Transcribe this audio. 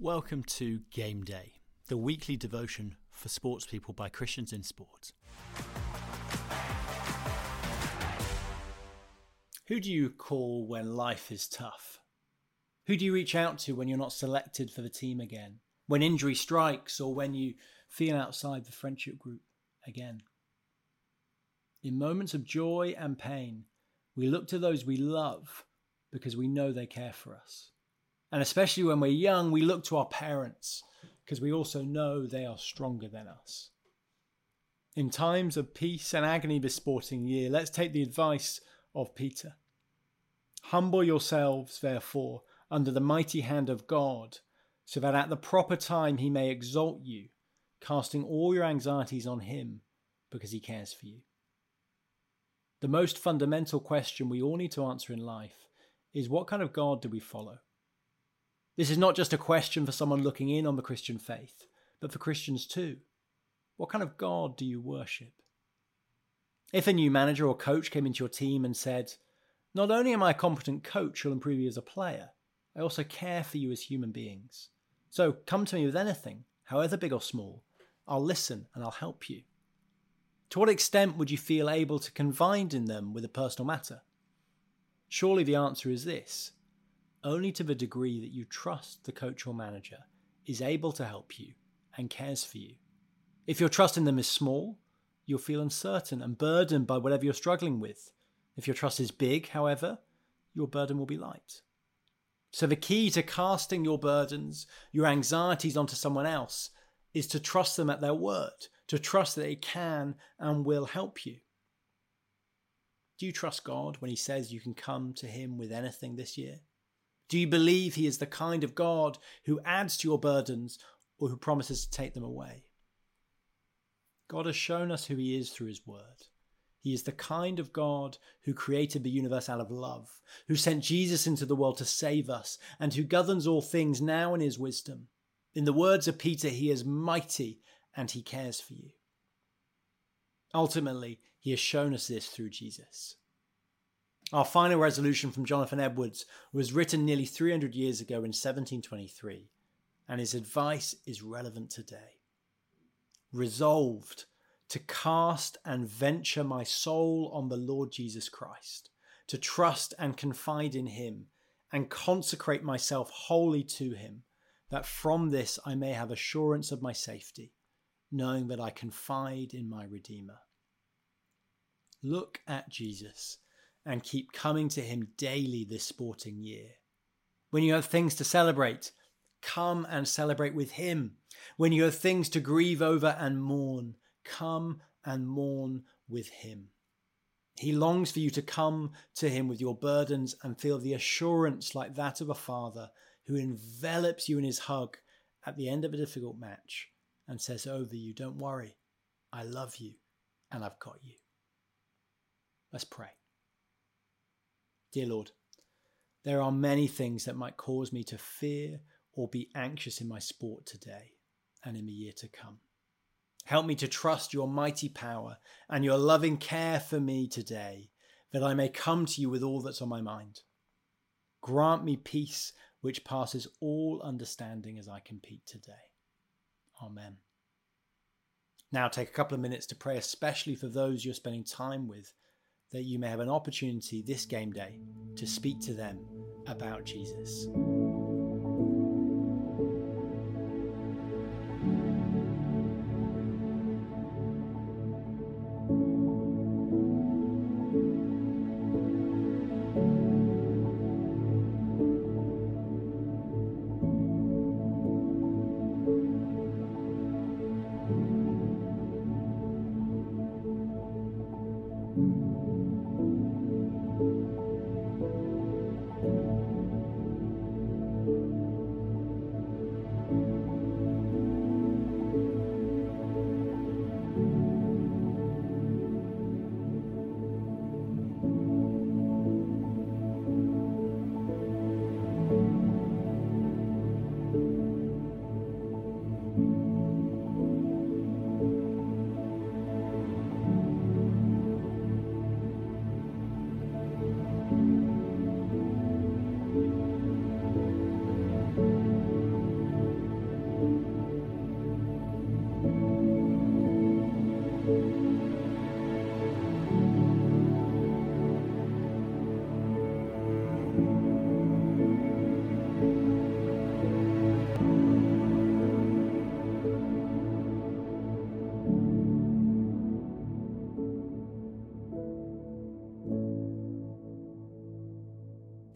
Welcome to Game Day, the weekly devotion for sports people by Christians in sport. Who do you call when life is tough? Who do you reach out to when you're not selected for the team again? When injury strikes or when you feel outside the friendship group again? In moments of joy and pain, we look to those we love because we know they care for us. And especially when we're young, we look to our parents because we also know they are stronger than us. In times of peace and agony this sporting year, let's take the advice of Peter. Humble yourselves, therefore, under the mighty hand of God, so that at the proper time he may exalt you, casting all your anxieties on him because he cares for you. The most fundamental question we all need to answer in life is what kind of God do we follow? This is not just a question for someone looking in on the Christian faith, but for Christians too. What kind of God do you worship? If a new manager or coach came into your team and said, Not only am I a competent coach who'll improve you as a player, I also care for you as human beings. So come to me with anything, however big or small. I'll listen and I'll help you. To what extent would you feel able to confide in them with a personal matter? Surely the answer is this only to the degree that you trust the coach or manager is able to help you and cares for you. If your trust in them is small, you'll feel uncertain and burdened by whatever you're struggling with. If your trust is big, however, your burden will be light. So, the key to casting your burdens, your anxieties onto someone else, is to trust them at their word, to trust that they can and will help you. Do you trust God when He says you can come to Him with anything this year? Do you believe he is the kind of God who adds to your burdens or who promises to take them away? God has shown us who he is through his word. He is the kind of God who created the universe out of love, who sent Jesus into the world to save us, and who governs all things now in his wisdom. In the words of Peter, he is mighty and he cares for you. Ultimately, he has shown us this through Jesus. Our final resolution from Jonathan Edwards was written nearly 300 years ago in 1723, and his advice is relevant today. Resolved to cast and venture my soul on the Lord Jesus Christ, to trust and confide in him, and consecrate myself wholly to him, that from this I may have assurance of my safety, knowing that I confide in my Redeemer. Look at Jesus and keep coming to Him daily this sporting year. When you have things to celebrate, come and celebrate with Him. When you have things to grieve over and mourn, come and mourn with Him. He longs for you to come to Him with your burdens and feel the assurance like that of a father who envelops you in his hug at the end of a difficult match and says over you, Don't worry, I love you and I've got you. Let's pray. Dear Lord, there are many things that might cause me to fear or be anxious in my sport today and in the year to come. Help me to trust your mighty power and your loving care for me today, that I may come to you with all that's on my mind. Grant me peace which passes all understanding as I compete today. Amen. Now take a couple of minutes to pray, especially for those you're spending time with that you may have an opportunity this game day to speak to them about Jesus.